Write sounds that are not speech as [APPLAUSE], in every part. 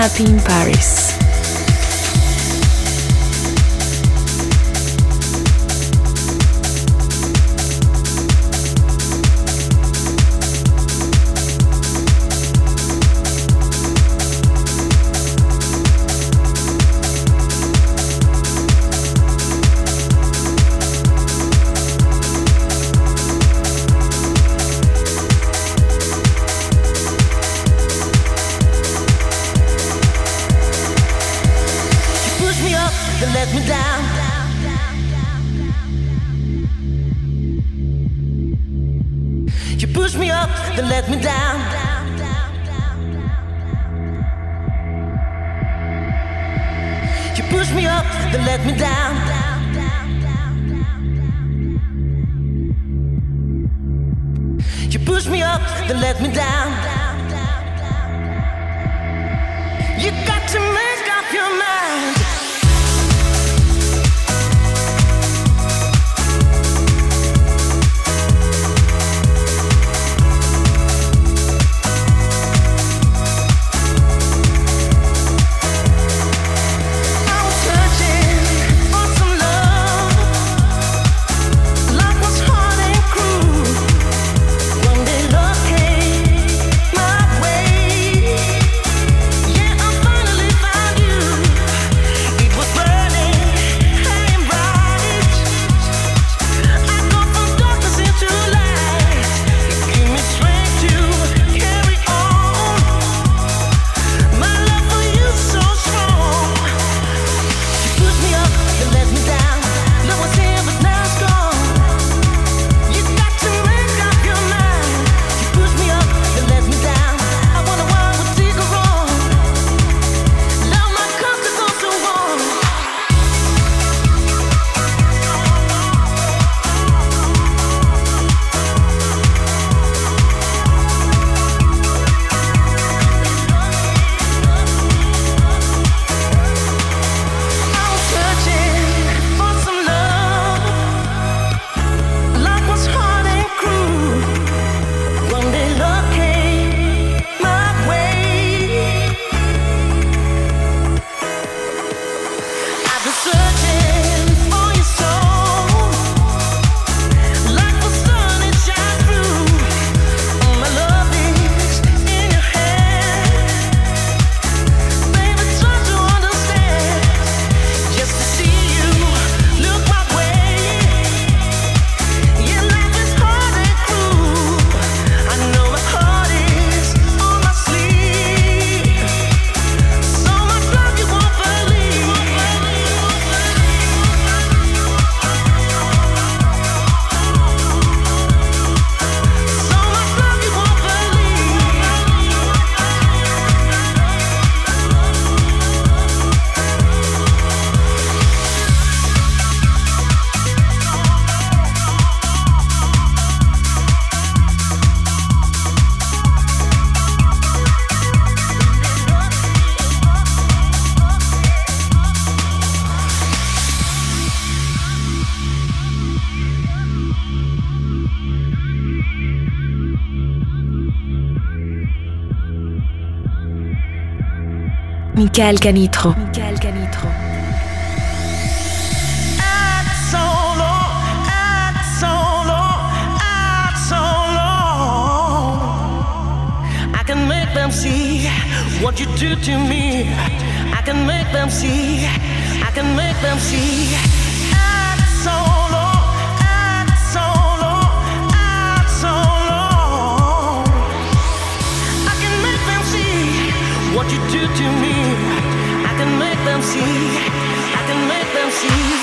Happy in Paris. Michael Canitro. Michael Canitro. them see what you do to me. I can make them see. I can make them see. You do to me. I can make them see. I can make them see.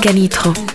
Canitro.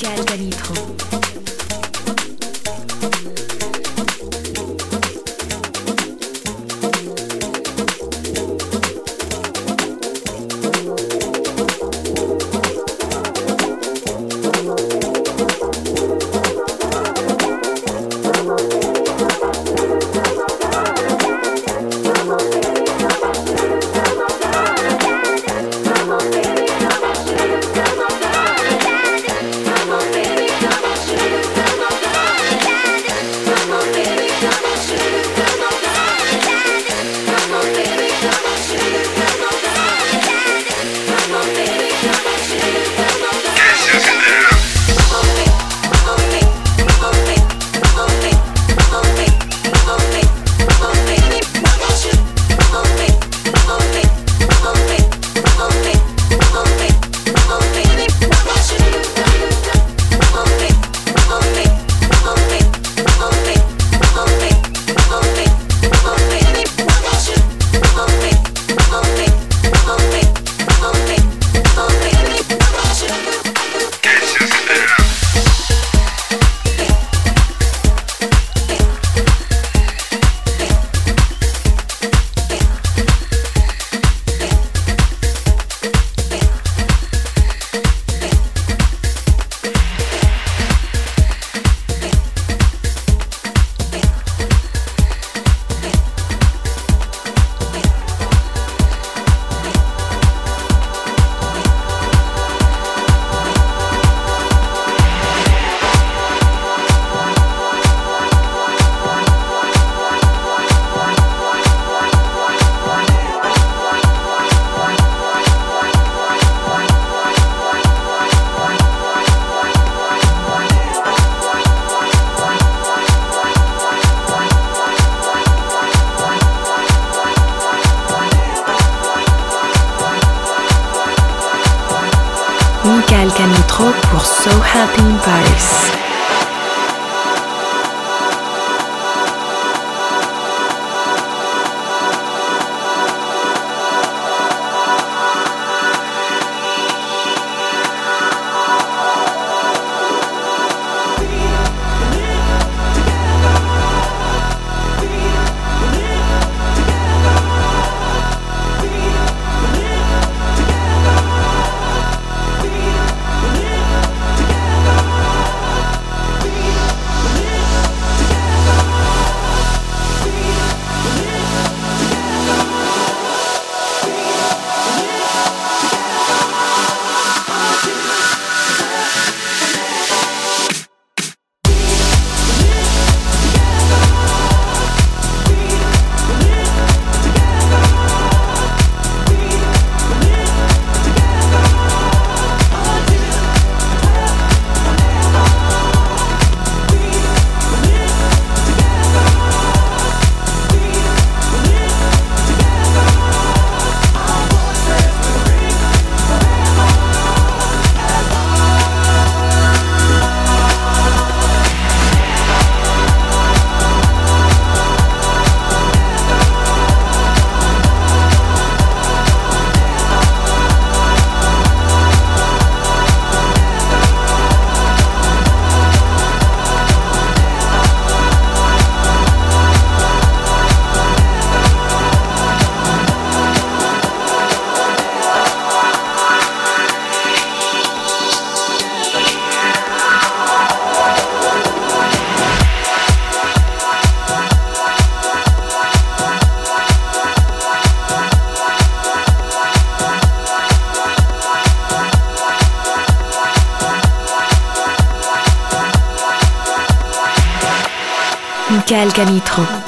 痛。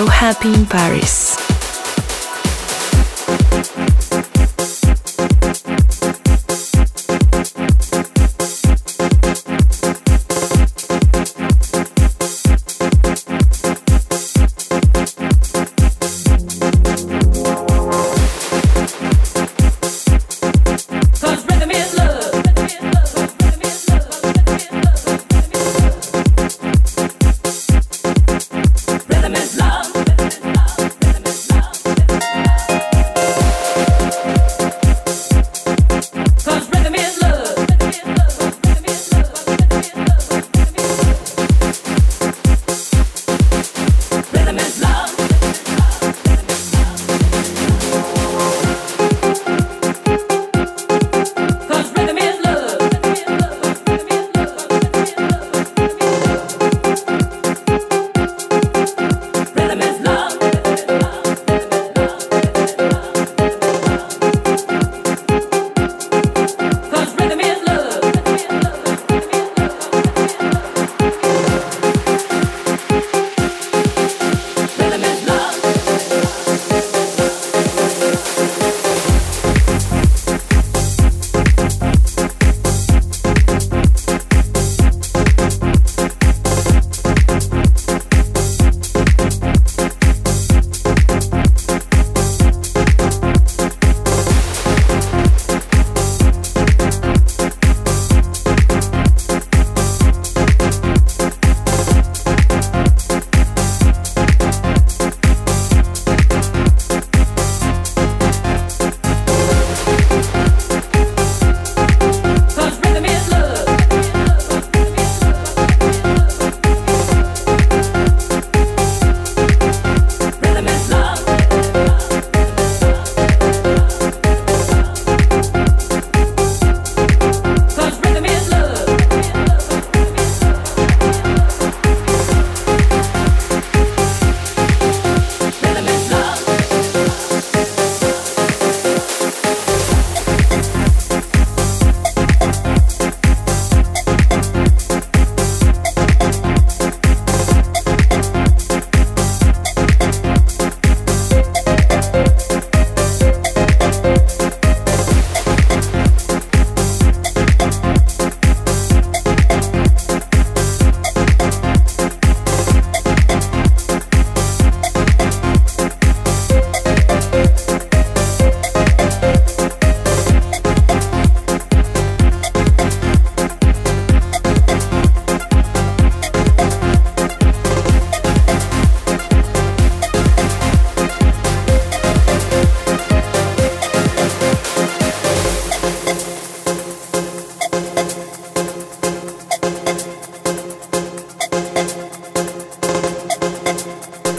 So Happy in Paris.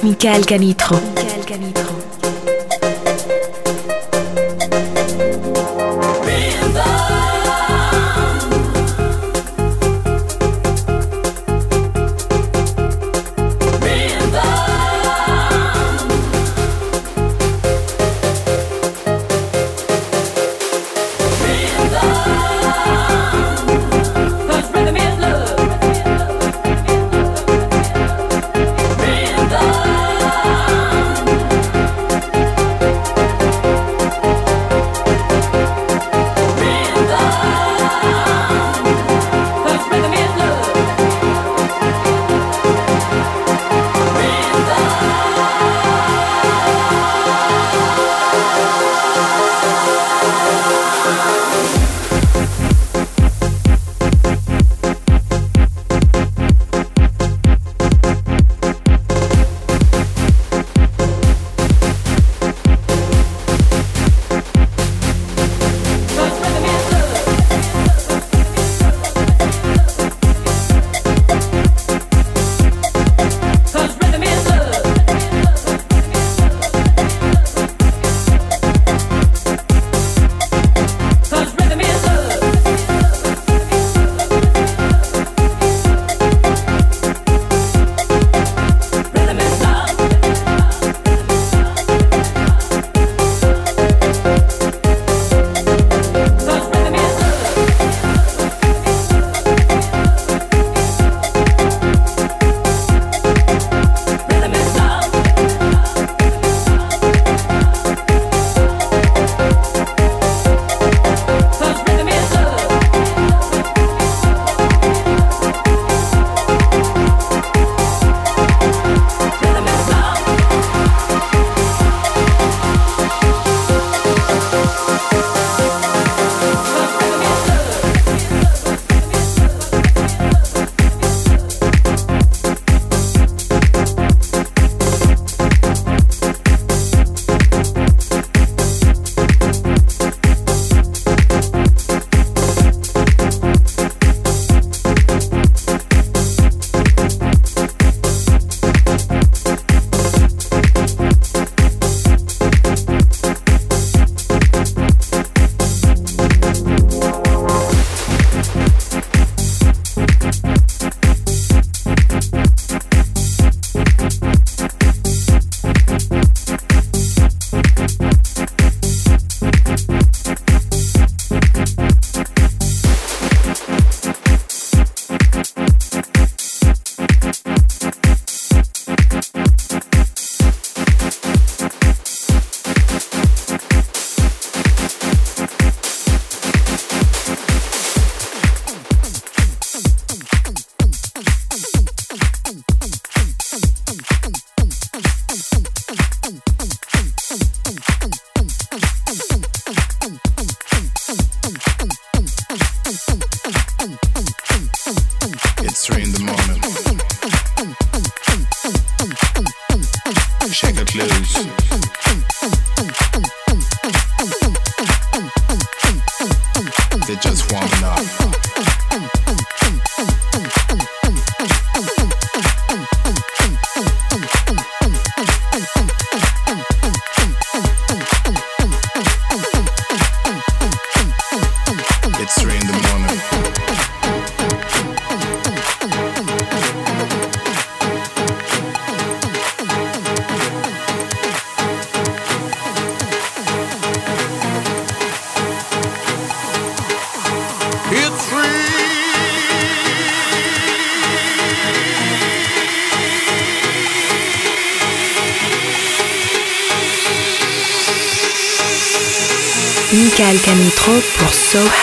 Michael Canitro. Canitro.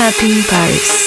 Happy in Paris.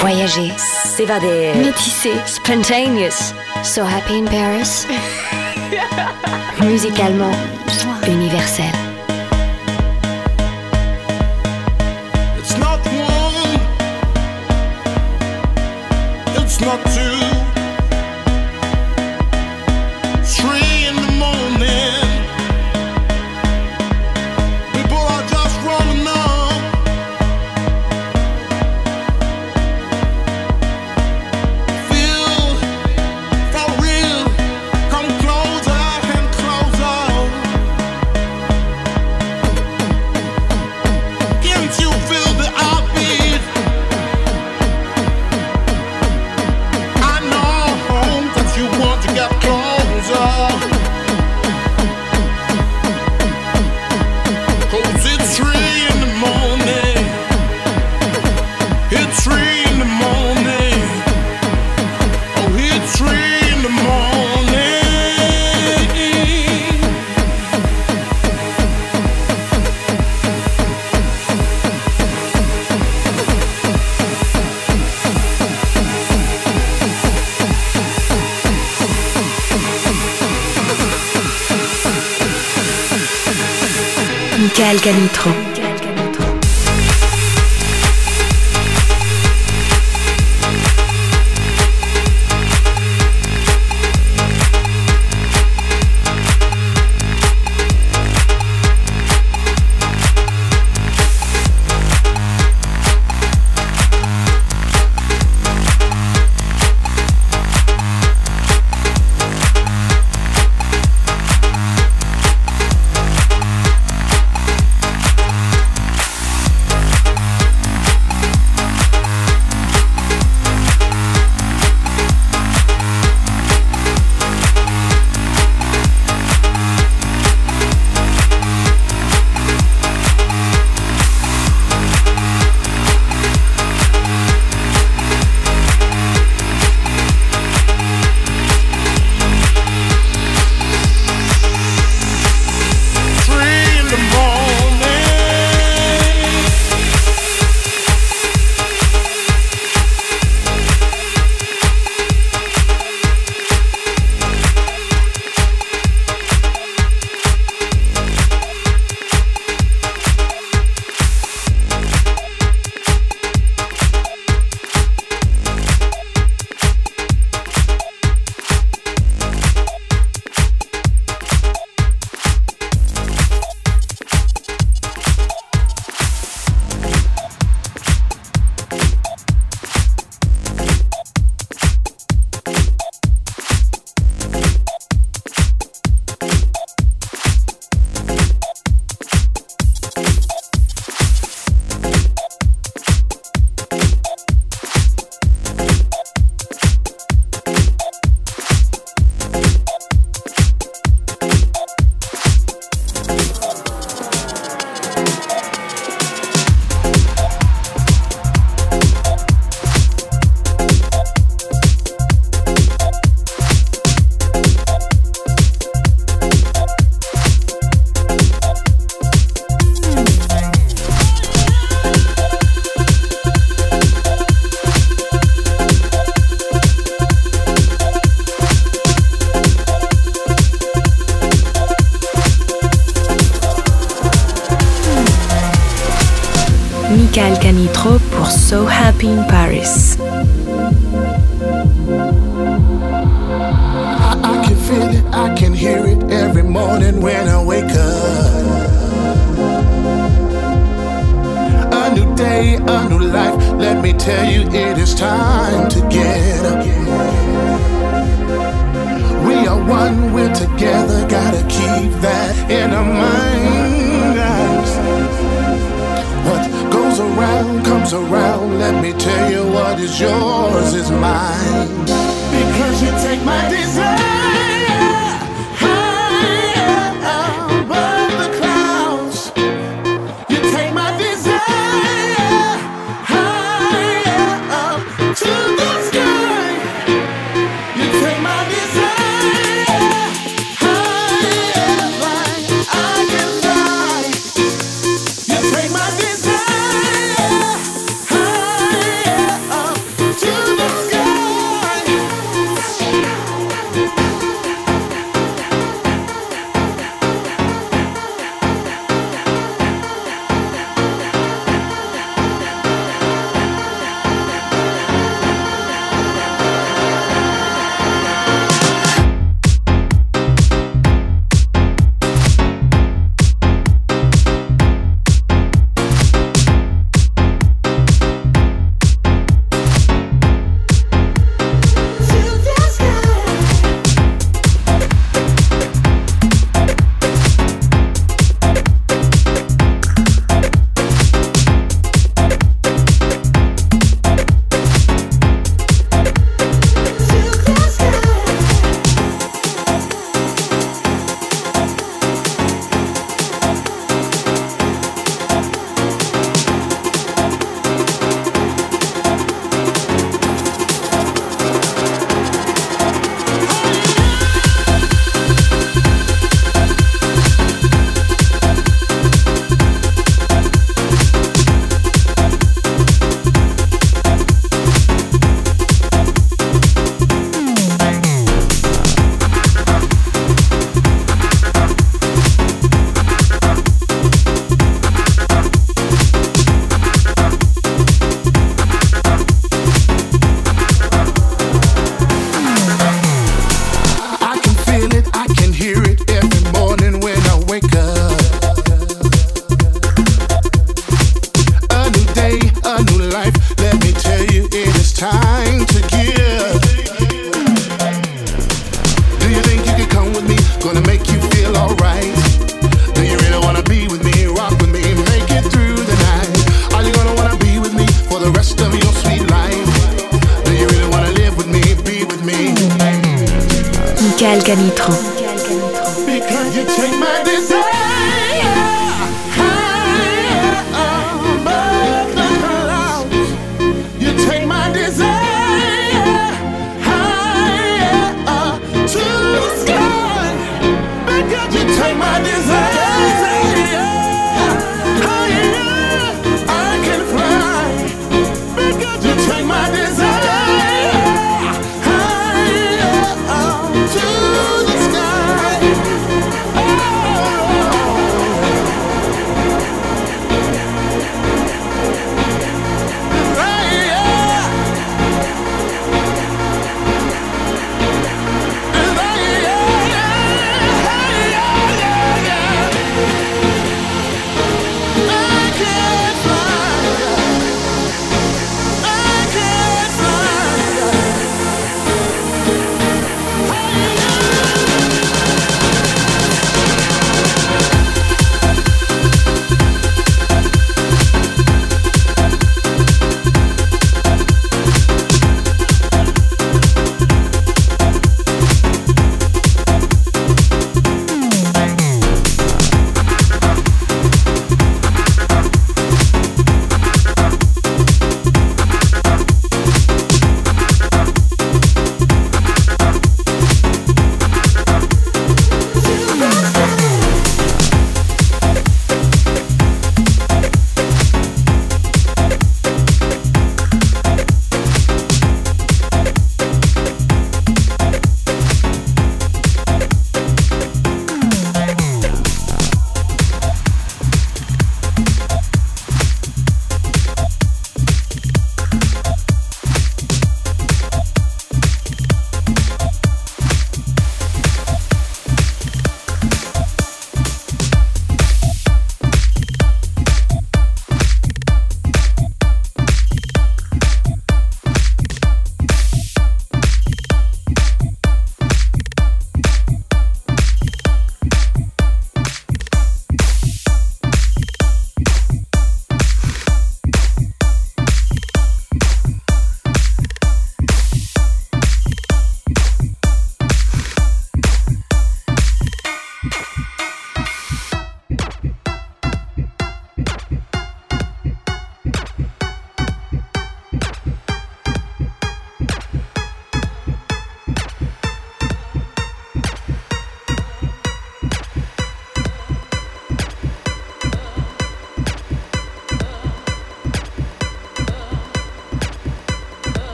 Voyager. S'évader. Métisser. Spontaneous. So happy in Paris. [LAUGHS] Musicalement universel. Alcanitro. Michael Canitrot pour So Happy in Paris. I, I can feel it, I can hear it every morning when I wake up. A new day, a new life. Let me tell you, it is time to get up. We are one, we're together. Gotta keep that in our minds. Around comes around. Let me tell you, what is yours is mine. Because you take my desire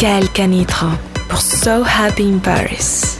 Michael Canitro pour So Happy in Paris.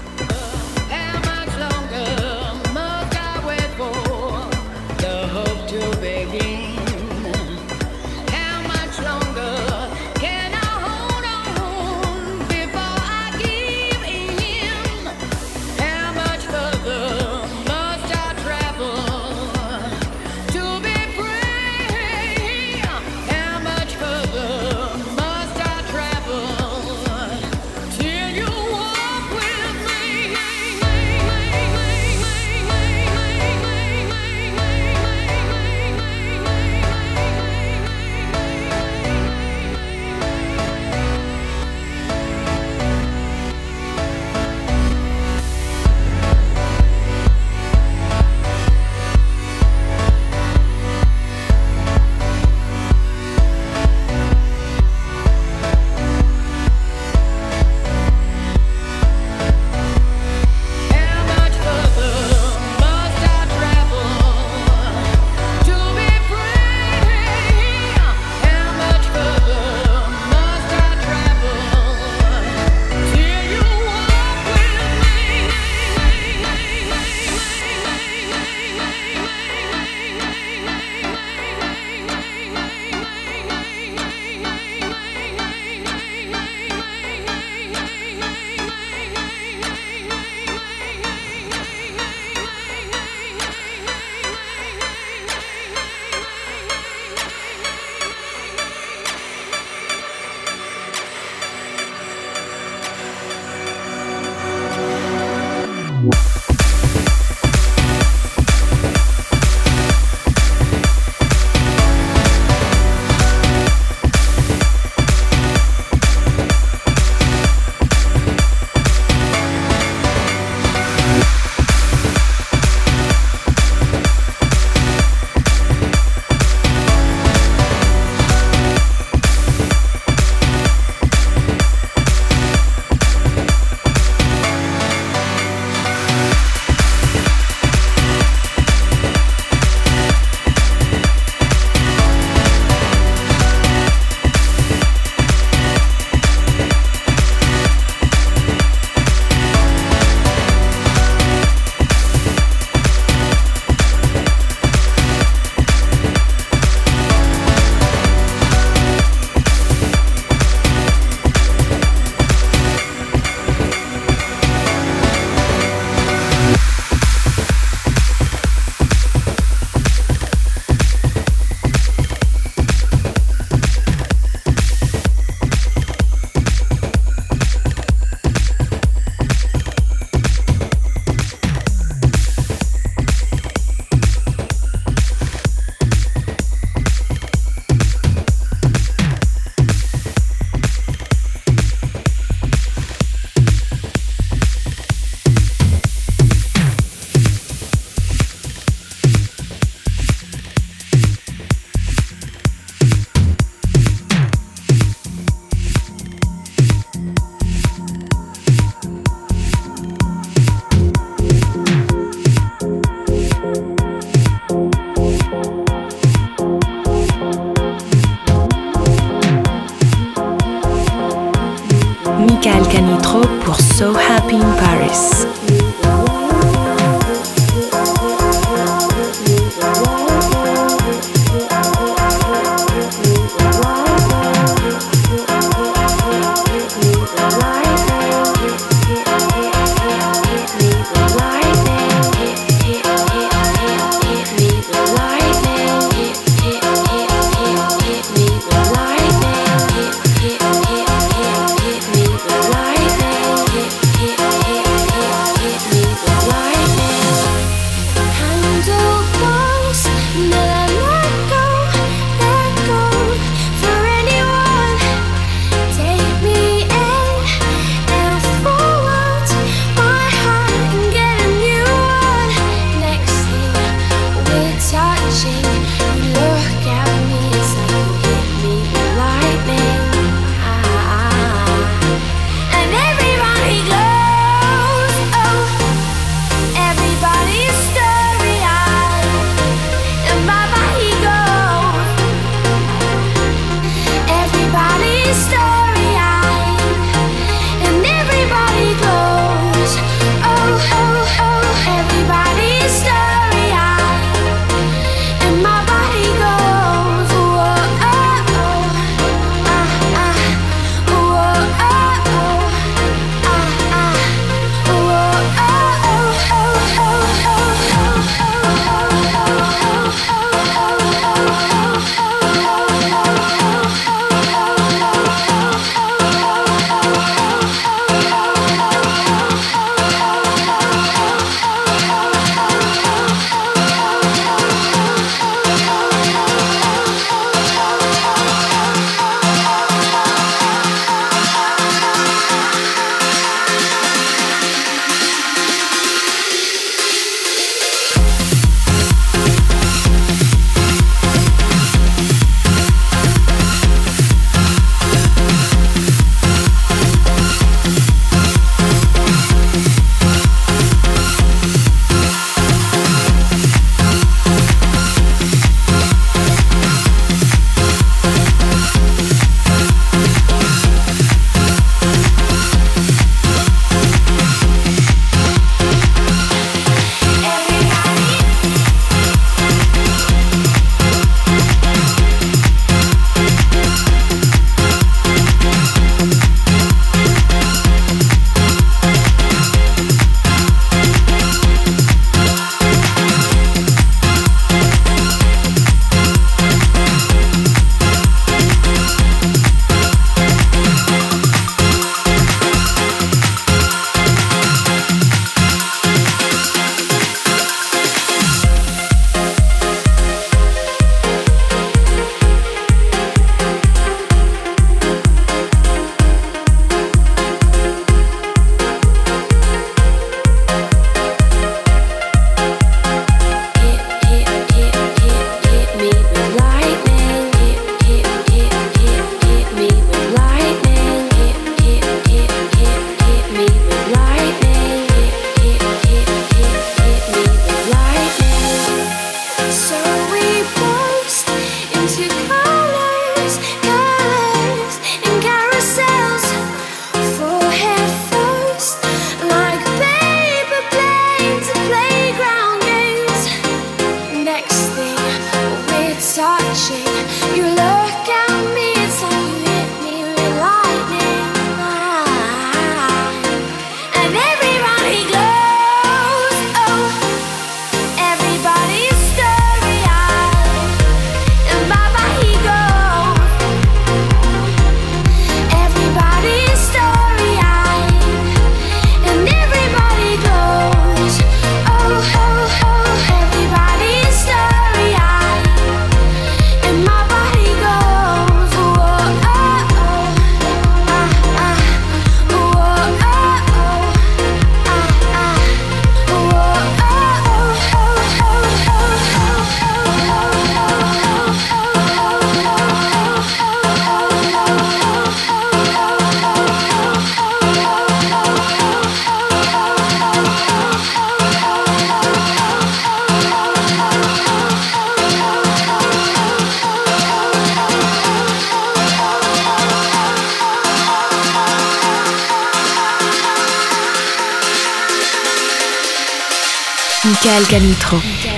Michael Canitro.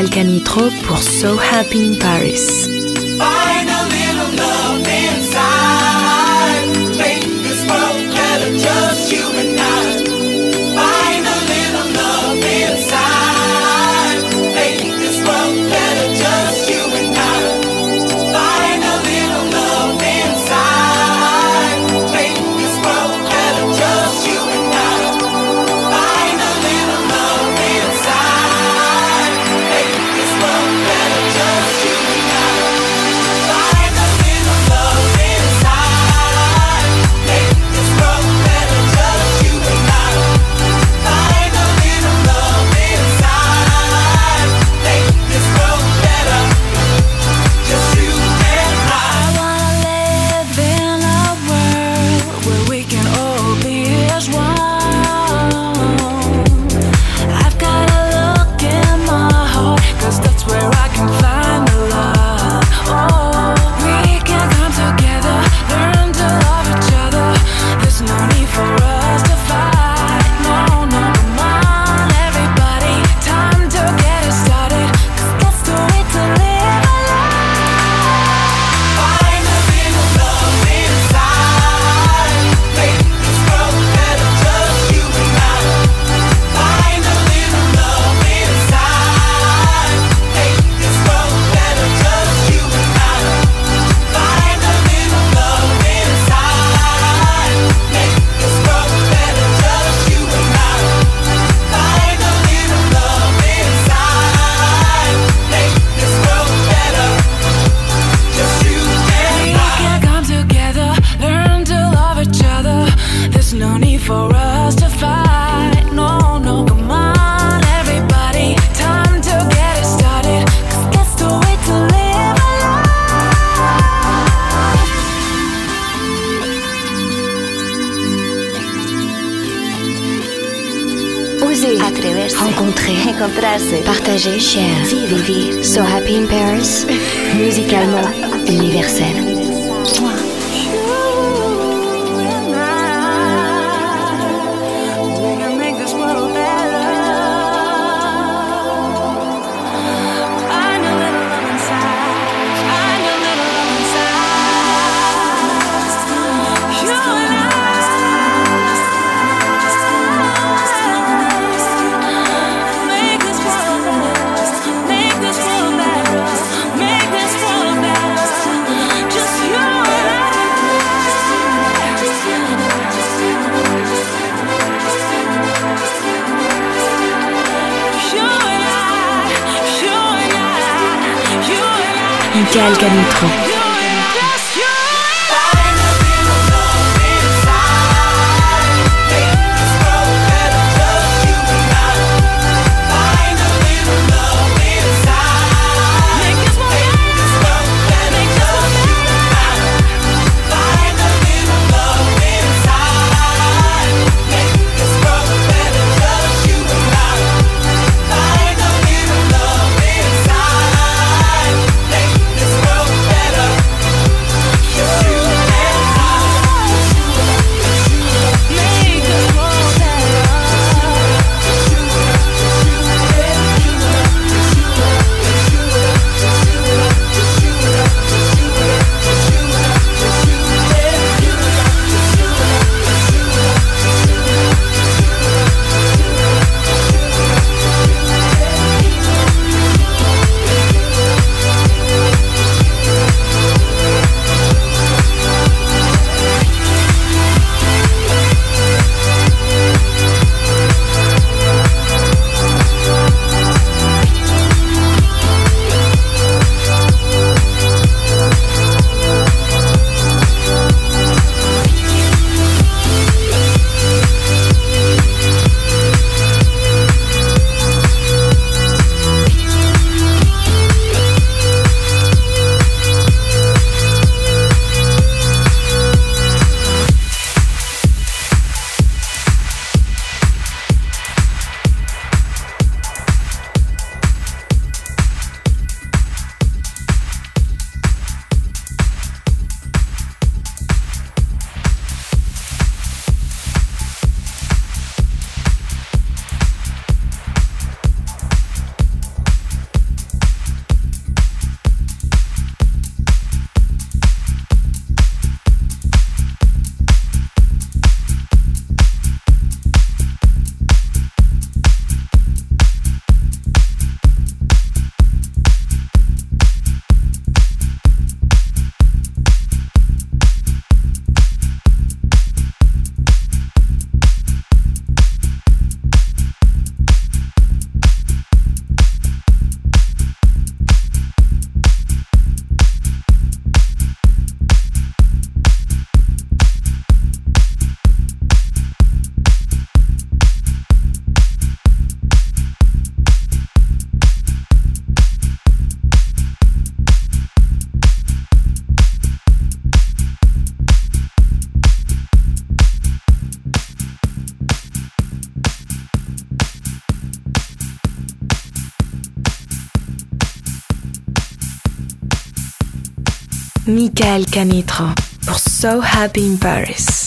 Michael Canitro pour So Happy in Paris. Michael Canitro. Michael Canitrot pour So Happy in Paris.